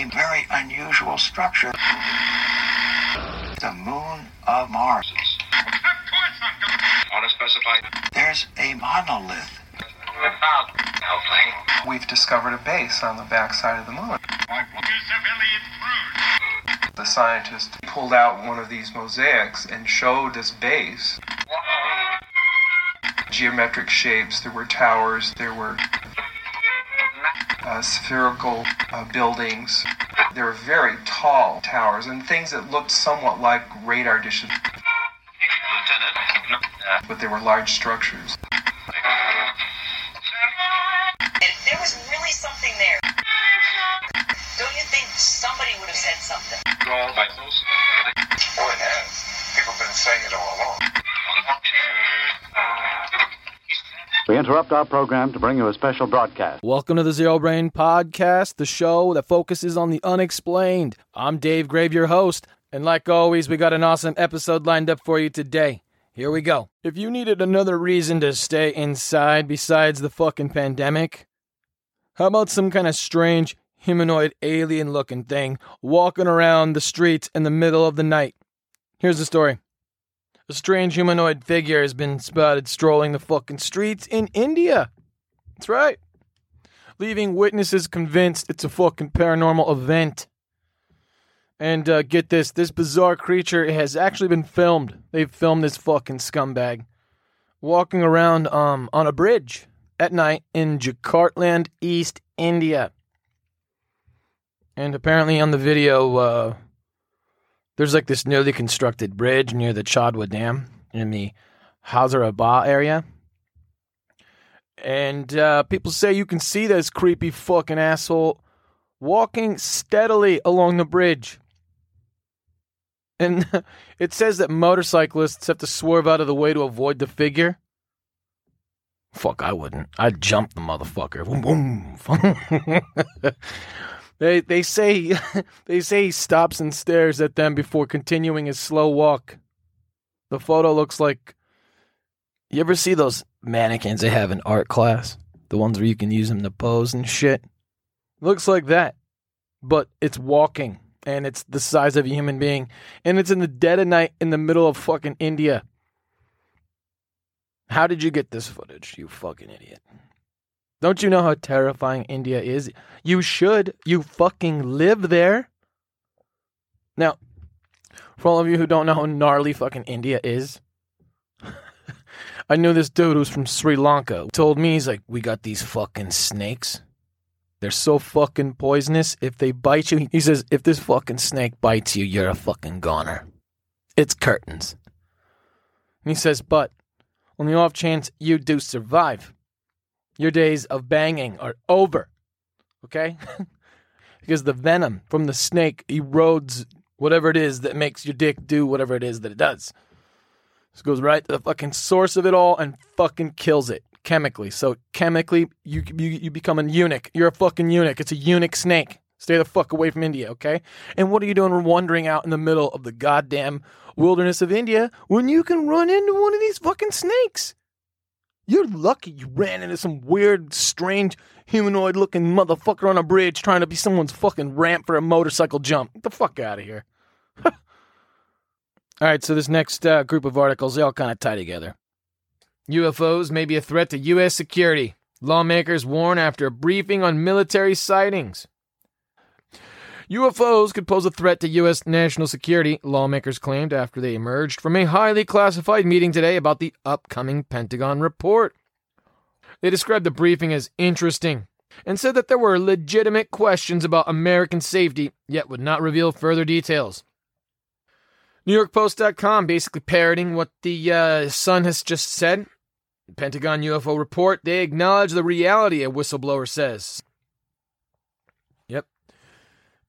a very unusual structure. The moon of Mars. There's a monolith. We've discovered a base on the backside of the moon. The scientist pulled out one of these mosaics and showed this base. Geometric shapes, there were towers, there were uh, spherical uh, buildings. They were very tall towers and things that looked somewhat like radar dishes, Lieutenant. but they were large structures. There was really something there. Don't you think somebody would have said something? Interrupt our program to bring you a special broadcast. Welcome to the Zero Brain Podcast, the show that focuses on the unexplained. I'm Dave Grave, your host, and like always, we got an awesome episode lined up for you today. Here we go. If you needed another reason to stay inside besides the fucking pandemic, how about some kind of strange humanoid alien looking thing walking around the streets in the middle of the night? Here's the story. A strange humanoid figure has been spotted strolling the fucking streets in India. That's right. Leaving witnesses convinced it's a fucking paranormal event. And uh, get this this bizarre creature has actually been filmed. They've filmed this fucking scumbag walking around um, on a bridge at night in Jakartland, East India. And apparently on the video, uh, there's like this newly constructed bridge near the Chadwa Dam in the Hazarabad area. And uh, people say you can see this creepy fucking asshole walking steadily along the bridge. And it says that motorcyclists have to swerve out of the way to avoid the figure. Fuck, I wouldn't. I'd jump the motherfucker. Boom, boom. they they say they say he stops and stares at them before continuing his slow walk. The photo looks like you ever see those mannequins they have in art class? The ones where you can use them to pose and shit. Looks like that. But it's walking and it's the size of a human being and it's in the dead of night in the middle of fucking India. How did you get this footage, you fucking idiot? Don't you know how terrifying India is? You should. You fucking live there. Now, for all of you who don't know how gnarly fucking India is, I knew this dude who's from Sri Lanka. Told me he's like, we got these fucking snakes. They're so fucking poisonous. If they bite you, he says, if this fucking snake bites you, you're a fucking goner. It's curtains. And he says, but on the off chance you do survive, your days of banging are over. Okay? because the venom from the snake erodes whatever it is that makes your dick do whatever it is that it does. This goes right to the fucking source of it all and fucking kills it chemically. So chemically, you you, you become a eunuch. You're a fucking eunuch. It's a eunuch snake. Stay the fuck away from India, okay? And what are you doing wandering out in the middle of the goddamn wilderness of India when you can run into one of these fucking snakes? You're lucky you ran into some weird, strange, humanoid looking motherfucker on a bridge trying to be someone's fucking ramp for a motorcycle jump. Get the fuck out of here. all right, so this next uh, group of articles, they all kind of tie together. UFOs may be a threat to U.S. security. Lawmakers warn after a briefing on military sightings. UFOs could pose a threat to U.S. national security, lawmakers claimed after they emerged from a highly classified meeting today about the upcoming Pentagon report. They described the briefing as interesting and said that there were legitimate questions about American safety, yet would not reveal further details. NewYorkPost.com basically parroting what the uh, Sun has just said. Pentagon UFO report, they acknowledge the reality, a whistleblower says.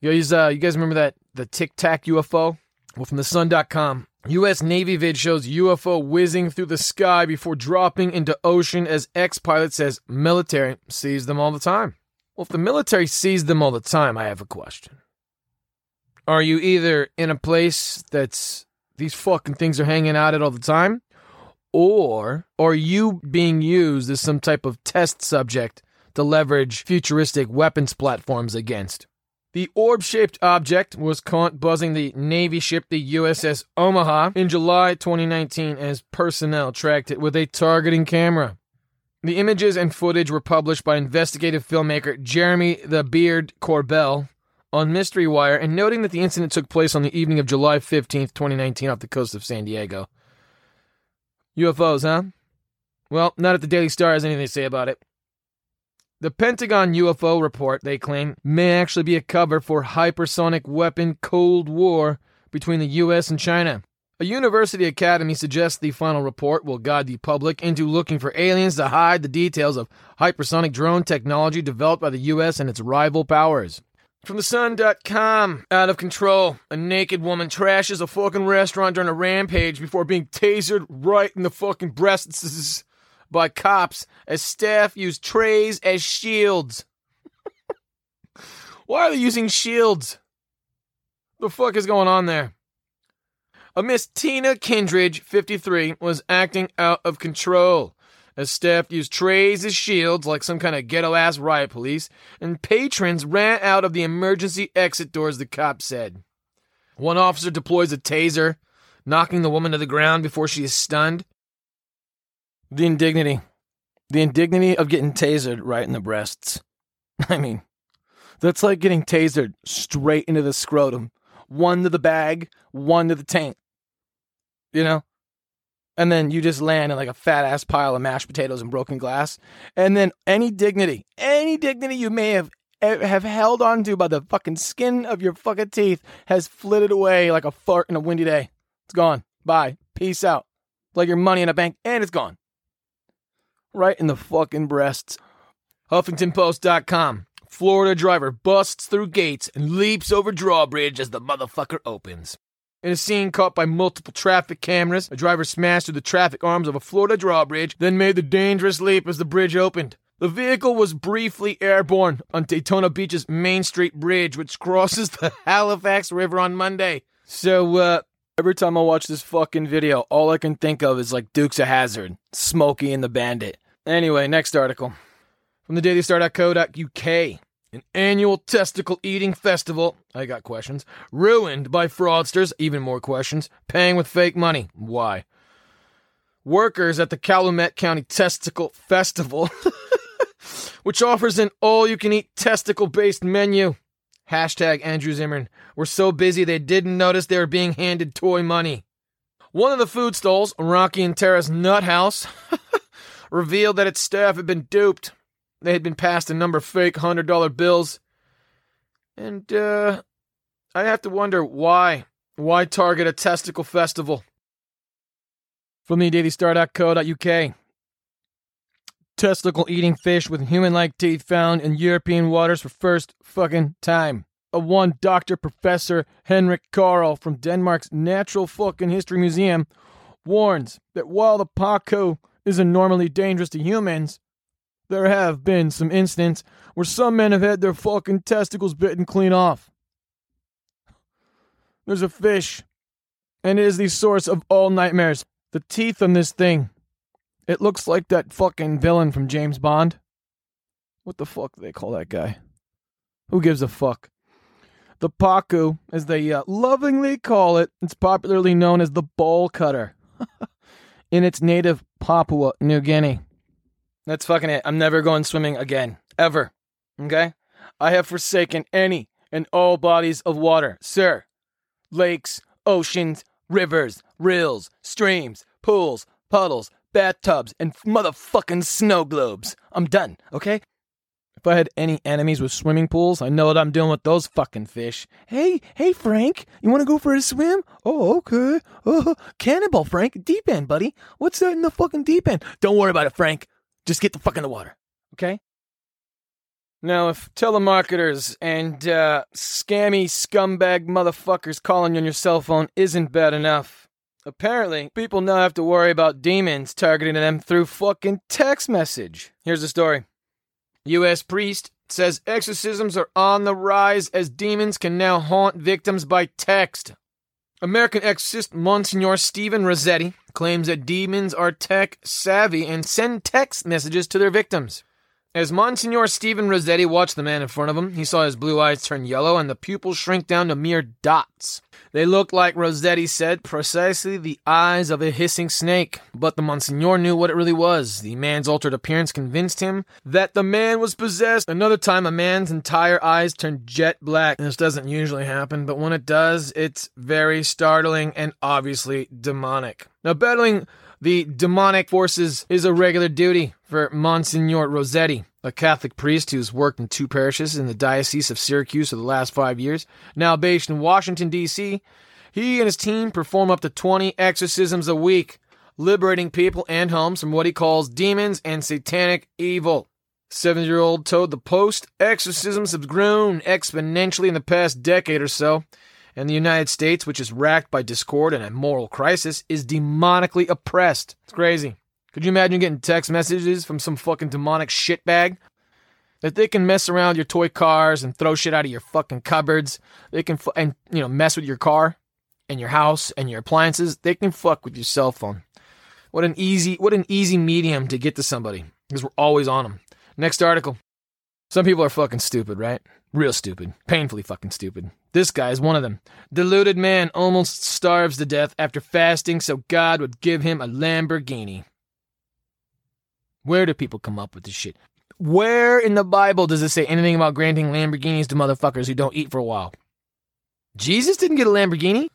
You guys, uh, you guys remember that the Tic Tac UFO? Well, from the Sun.com, U.S. Navy vid shows UFO whizzing through the sky before dropping into ocean as ex-pilot says military sees them all the time. Well, if the military sees them all the time, I have a question. Are you either in a place that's these fucking things are hanging out at all the time, or are you being used as some type of test subject to leverage futuristic weapons platforms against? The orb shaped object was caught buzzing the Navy ship, the USS Omaha, in July 2019 as personnel tracked it with a targeting camera. The images and footage were published by investigative filmmaker Jeremy the Beard Corbell on Mystery Wire and noting that the incident took place on the evening of July 15th, 2019, off the coast of San Diego. UFOs, huh? Well, not if the Daily Star has anything to say about it. The Pentagon UFO report, they claim, may actually be a cover for hypersonic weapon Cold War between the US and China. A university academy suggests the final report will guide the public into looking for aliens to hide the details of hypersonic drone technology developed by the US and its rival powers. From the Sun.com, out of control. A naked woman trashes a fucking restaurant during a rampage before being tasered right in the fucking breasts by cops as staff use trays as shields. Why are they using shields? The fuck is going on there? A Miss Tina Kindridge, 53, was acting out of control as staff used trays as shields like some kind of ghetto ass riot police, and patrons ran out of the emergency exit doors, the cop said. One officer deploys a taser, knocking the woman to the ground before she is stunned. The indignity. The indignity of getting tasered right in the breasts. I mean, that's like getting tasered straight into the scrotum. One to the bag, one to the taint. You know? And then you just land in like a fat ass pile of mashed potatoes and broken glass. And then any dignity, any dignity you may have eh, have held on to by the fucking skin of your fucking teeth has flitted away like a fart in a windy day. It's gone. Bye. Peace out. Like your money in a bank and it's gone. Right in the fucking breasts. HuffingtonPost.com. Florida driver busts through gates and leaps over drawbridge as the motherfucker opens. In a scene caught by multiple traffic cameras, a driver smashed through the traffic arms of a Florida drawbridge, then made the dangerous leap as the bridge opened. The vehicle was briefly airborne on Daytona Beach's Main Street Bridge, which crosses the Halifax River on Monday. So, uh, every time I watch this fucking video, all I can think of is like Dukes of Hazzard, Smokey and the Bandit. Anyway, next article. From the dailystar.co.uk. An annual testicle eating festival, I got questions, ruined by fraudsters, even more questions, paying with fake money. Why? Workers at the Calumet County Testicle Festival, which offers an all you can eat testicle based menu. Hashtag Andrew Zimmern. Were so busy they didn't notice they were being handed toy money. One of the food stalls, Rocky and Tara's Nut House, revealed that its staff had been duped. They had been passed a number of fake $100 bills. And, uh, I have to wonder why. Why target a testicle festival? From the dailystar.co.uk. Testicle eating fish with human like teeth found in European waters for first fucking time. A one doctor professor Henrik Carl from Denmark's Natural Fucking History Museum warns that while the pacu isn't normally dangerous to humans, there have been some instances where some men have had their fucking testicles bitten clean off. There's a fish, and it is the source of all nightmares. The teeth on this thing. It looks like that fucking villain from James Bond. What the fuck do they call that guy? Who gives a fuck? The pacu, as they uh, lovingly call it, it's popularly known as the ball cutter in its native Papua New Guinea. That's fucking it. I'm never going swimming again. Ever. Okay? I have forsaken any and all bodies of water, sir. Lakes, oceans, rivers, rills, streams, pools, puddles, bathtubs, and motherfucking snow globes. I'm done, okay? If I had any enemies with swimming pools, I know what I'm doing with those fucking fish. Hey, hey, Frank, you want to go for a swim? Oh, okay. Oh, cannonball, Frank. Deep end, buddy. What's that in the fucking deep end? Don't worry about it, Frank. Just get the fuck in the water, okay? Now, if telemarketers and uh, scammy scumbag motherfuckers calling you on your cell phone isn't bad enough, apparently people now have to worry about demons targeting them through fucking text message. Here's the story U.S. priest says exorcisms are on the rise as demons can now haunt victims by text. American exorcist Monsignor Stephen Rossetti claims that demons are tech savvy and send text messages to their victims. As Monsignor Stephen Rossetti watched the man in front of him, he saw his blue eyes turn yellow and the pupils shrink down to mere dots. They looked like Rossetti said, precisely the eyes of a hissing snake. But the Monsignor knew what it really was. The man's altered appearance convinced him that the man was possessed. Another time, a man's entire eyes turned jet black. This doesn't usually happen, but when it does, it's very startling and obviously demonic. Now, battling the demonic forces is a regular duty for Monsignor Rossetti, a Catholic priest who's worked in two parishes in the Diocese of Syracuse for the last five years. Now based in Washington, D.C., he and his team perform up to 20 exorcisms a week, liberating people and homes from what he calls demons and satanic evil. Seven year old told the Post exorcisms have grown exponentially in the past decade or so, and the United States, which is racked by discord and a moral crisis, is demonically oppressed. It's crazy. Could you imagine getting text messages from some fucking demonic shitbag? That they can mess around your toy cars and throw shit out of your fucking cupboards. They can fu- and you know mess with your car and your house and your appliances. They can fuck with your cell phone. What an easy what an easy medium to get to somebody because we're always on them. Next article. Some people are fucking stupid, right? Real stupid. Painfully fucking stupid. This guy is one of them. Deluded man almost starves to death after fasting so God would give him a Lamborghini. Where do people come up with this shit? Where in the Bible does it say anything about granting Lamborghinis to motherfuckers who don't eat for a while? Jesus didn't get a Lamborghini.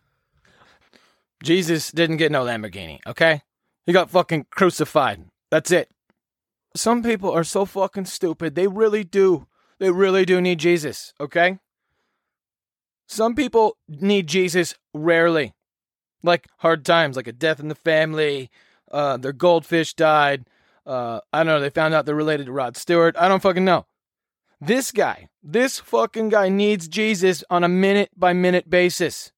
Jesus didn't get no Lamborghini, okay? He got fucking crucified. That's it. Some people are so fucking stupid. They really do. They really do need Jesus, okay? Some people need Jesus rarely. Like hard times, like a death in the family, uh, their goldfish died. Uh, I don't know, they found out they're related to Rod Stewart. I don't fucking know. This guy, this fucking guy needs Jesus on a minute by minute basis.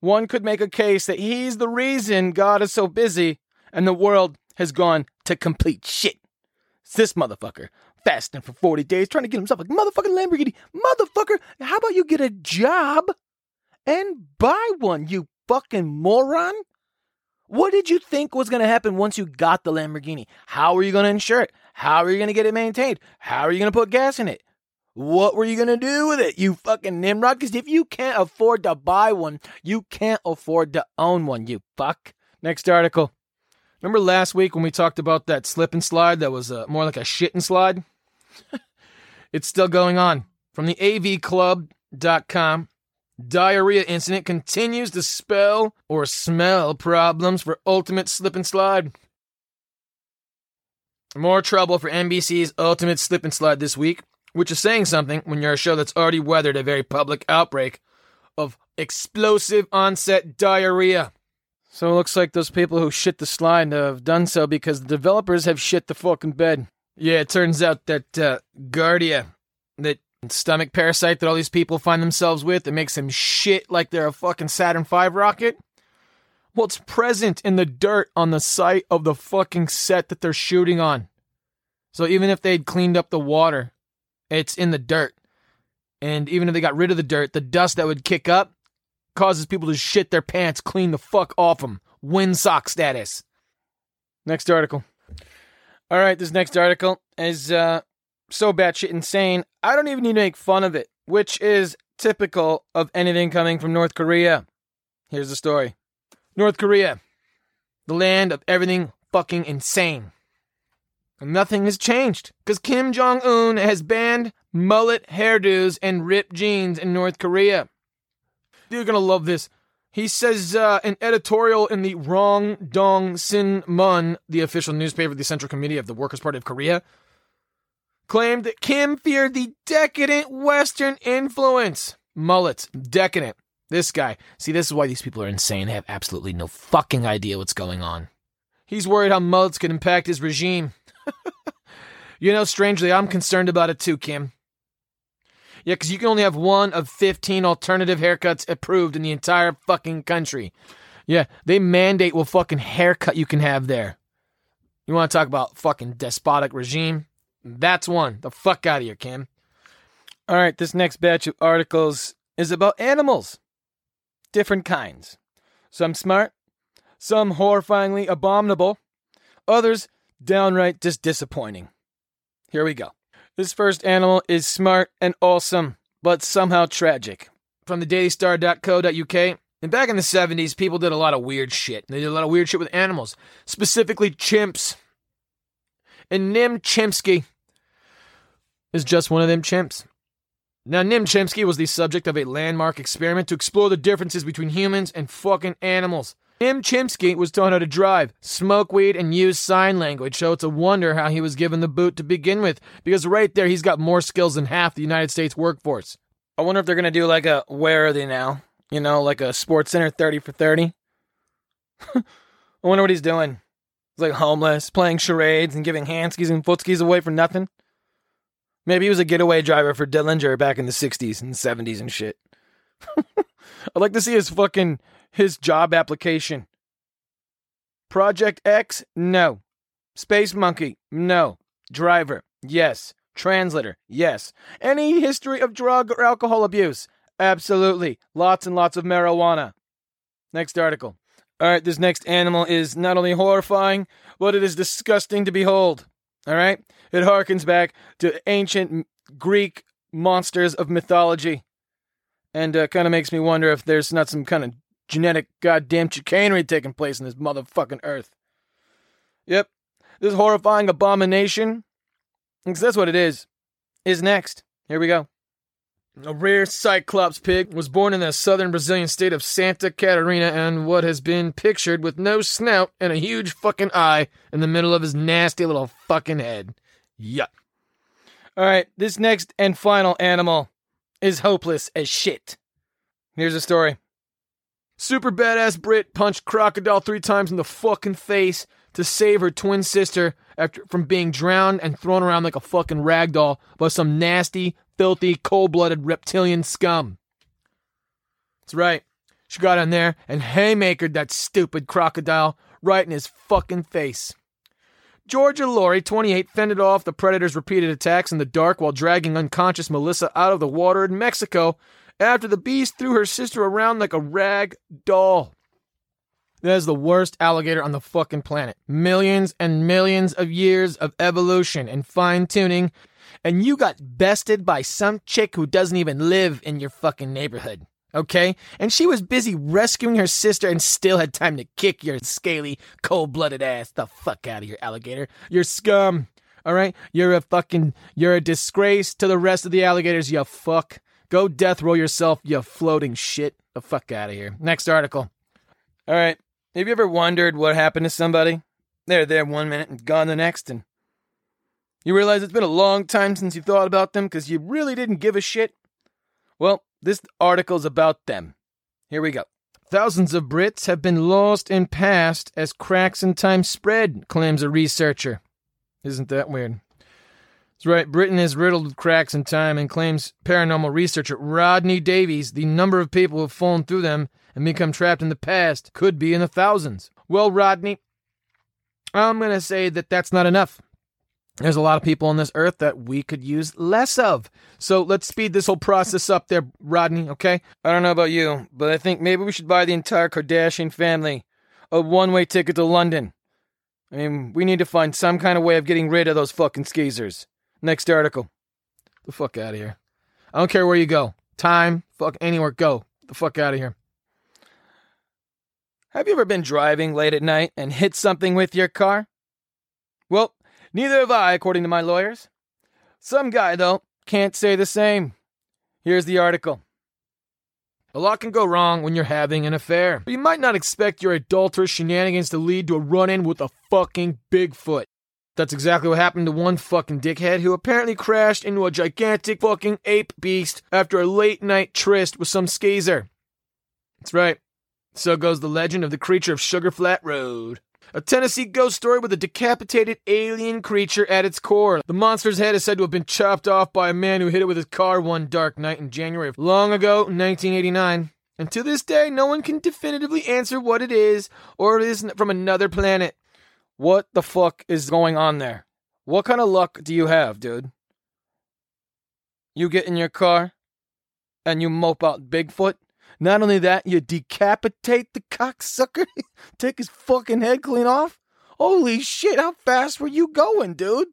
One could make a case that he's the reason God is so busy and the world has gone to complete shit. It's this motherfucker fasting for 40 days trying to get himself a motherfucking Lamborghini. Motherfucker, how about you get a job and buy one, you fucking moron? What did you think was going to happen once you got the Lamborghini? How are you going to insure it? How are you going to get it maintained? How are you going to put gas in it? What were you going to do with it, you fucking Nimrod? Because if you can't afford to buy one, you can't afford to own one, you fuck. Next article. Remember last week when we talked about that slip and slide that was uh, more like a shit and slide? It's still going on. From the avclub.com, diarrhea incident continues to spell or smell problems for ultimate slip and slide. More trouble for NBC's Ultimate Slip and Slide this week, which is saying something when you're a show that's already weathered a very public outbreak of explosive onset diarrhea. So it looks like those people who shit the slide have done so because the developers have shit the fucking bed. Yeah, it turns out that uh, Giardia, that stomach parasite that all these people find themselves with, that makes them shit like they're a fucking Saturn V rocket. Well, it's present in the dirt on the site of the fucking set that they're shooting on. So even if they'd cleaned up the water, it's in the dirt. And even if they got rid of the dirt, the dust that would kick up causes people to shit their pants clean the fuck off them. Windsock status. Next article. All right, this next article is uh, so batshit insane, I don't even need to make fun of it, which is typical of anything coming from North Korea. Here's the story North Korea, the land of everything fucking insane. And nothing has changed because Kim Jong un has banned mullet hairdos and ripped jeans in North Korea. You're gonna love this. He says uh, an editorial in the Rong Dong Sin Mun, the official newspaper of the Central Committee of the Workers' Party of Korea, claimed that Kim feared the decadent Western influence. Mullets, decadent. This guy. See, this is why these people are insane. They have absolutely no fucking idea what's going on. He's worried how mullets could impact his regime. you know, strangely, I'm concerned about it too, Kim. Yeah, because you can only have one of 15 alternative haircuts approved in the entire fucking country. Yeah, they mandate what fucking haircut you can have there. You want to talk about fucking despotic regime? That's one. The fuck out of here, Kim. All right, this next batch of articles is about animals. Different kinds. Some smart, some horrifyingly abominable, others downright just disappointing. Here we go. This first animal is smart and awesome, but somehow tragic. From the dailystar.co.uk. And back in the 70s, people did a lot of weird shit. They did a lot of weird shit with animals, specifically chimps. And Nim Chimpsky is just one of them chimps. Now, Nim Chimpsky was the subject of a landmark experiment to explore the differences between humans and fucking animals. Nim Chimpsky was taught how to drive, smoke weed, and use sign language, so it's a wonder how he was given the boot to begin with, because right there he's got more skills than half the United States workforce. I wonder if they're gonna do like a where are they now? You know, like a SportsCenter 30 for 30. I wonder what he's doing. He's like homeless, playing charades and giving handskis and footskis away for nothing. Maybe he was a getaway driver for Dillinger back in the 60s and 70s and shit. I'd like to see his fucking his job application. Project X? No. Space Monkey? No. Driver? Yes. Translator? Yes. Any history of drug or alcohol abuse? Absolutely. Lots and lots of marijuana. Next article. All right, this next animal is not only horrifying, but it is disgusting to behold. All right? It harkens back to ancient Greek monsters of mythology. And uh, kind of makes me wonder if there's not some kind of genetic goddamn chicanery taking place in this motherfucking earth. Yep, this horrifying abomination, because that's what it is, is next. Here we go. A rare Cyclops pig was born in the southern Brazilian state of Santa Catarina and what has been pictured with no snout and a huge fucking eye in the middle of his nasty little fucking head. Yuck. Alright, this next and final animal is hopeless as shit. Here's a story. Super badass Brit punched crocodile three times in the fucking face to save her twin sister after from being drowned and thrown around like a fucking rag doll by some nasty, filthy, cold-blooded reptilian scum. That's right. She got in there and haymakered that stupid crocodile right in his fucking face. Georgia Laurie, 28, fended off the predator's repeated attacks in the dark while dragging unconscious Melissa out of the water in Mexico after the beast threw her sister around like a rag doll. That is the worst alligator on the fucking planet. Millions and millions of years of evolution and fine tuning, and you got bested by some chick who doesn't even live in your fucking neighborhood. Okay? And she was busy rescuing her sister and still had time to kick your scaly, cold blooded ass the fuck out of here, alligator. You're scum. Alright? You're a fucking. You're a disgrace to the rest of the alligators, you fuck. Go death roll yourself, you floating shit. The fuck out of here. Next article. All right. Have you ever wondered what happened to somebody? They're there one minute and gone the next, and you realize it's been a long time since you thought about them because you really didn't give a shit? Well, this article's about them. Here we go. Thousands of Brits have been lost and past as cracks in time spread, claims a researcher. Isn't that weird? That's right, Britain is riddled with cracks in time and claims paranormal researcher Rodney Davies the number of people who have fallen through them and become trapped in the past could be in the thousands. Well, Rodney, I'm going to say that that's not enough. There's a lot of people on this earth that we could use less of. So let's speed this whole process up there, Rodney, okay? I don't know about you, but I think maybe we should buy the entire Kardashian family a one way ticket to London. I mean, we need to find some kind of way of getting rid of those fucking skeezers. Next article. The fuck out of here. I don't care where you go. Time, fuck anywhere, go. The fuck out of here. Have you ever been driving late at night and hit something with your car? Well, neither have I, according to my lawyers. Some guy, though, can't say the same. Here's the article. A lot can go wrong when you're having an affair, but you might not expect your adulterous shenanigans to lead to a run in with a fucking Bigfoot. That's exactly what happened to one fucking dickhead who apparently crashed into a gigantic fucking ape beast after a late night tryst with some skeezer. That's right. So goes the legend of the creature of Sugar Flat Road. A Tennessee ghost story with a decapitated alien creature at its core. The monster's head is said to have been chopped off by a man who hit it with his car one dark night in January of long ago, 1989. And to this day, no one can definitively answer what it is or it is from another planet. What the fuck is going on there? What kind of luck do you have, dude? You get in your car and you mope out Bigfoot. Not only that, you decapitate the cocksucker, take his fucking head clean off. Holy shit, how fast were you going, dude?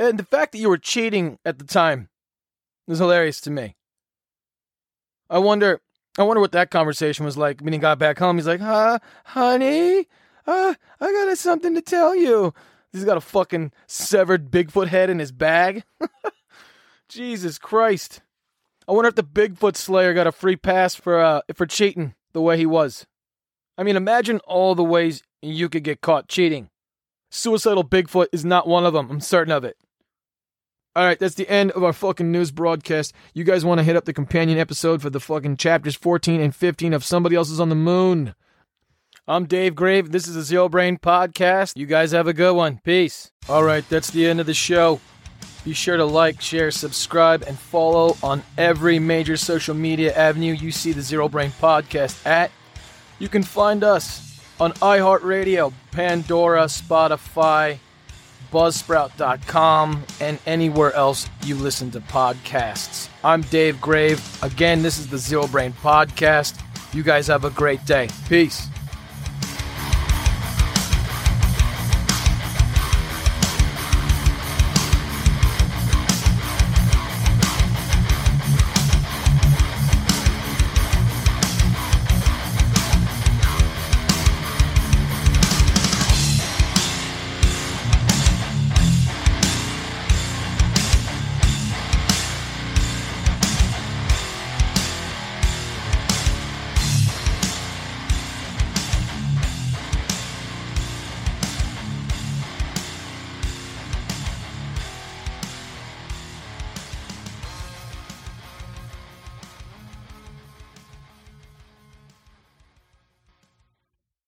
And the fact that you were cheating at the time was hilarious to me. I wonder I wonder what that conversation was like when he got back home. He's like, huh, honey, uh, I got something to tell you. He's got a fucking severed Bigfoot head in his bag. Jesus Christ. I wonder if the Bigfoot Slayer got a free pass for uh for cheating the way he was. I mean, imagine all the ways you could get caught cheating. Suicidal Bigfoot is not one of them. I'm certain of it. All right, that's the end of our fucking news broadcast. You guys want to hit up the companion episode for the fucking chapters 14 and 15 of Somebody Else is on the Moon. I'm Dave Grave. This is the Zero Brain Podcast. You guys have a good one. Peace. All right, that's the end of the show. Be sure to like, share, subscribe, and follow on every major social media avenue you see the Zero Brain Podcast at. You can find us on iHeartRadio, Pandora, Spotify, Buzzsprout.com, and anywhere else you listen to podcasts. I'm Dave Grave. Again, this is the Zero Brain Podcast. You guys have a great day. Peace.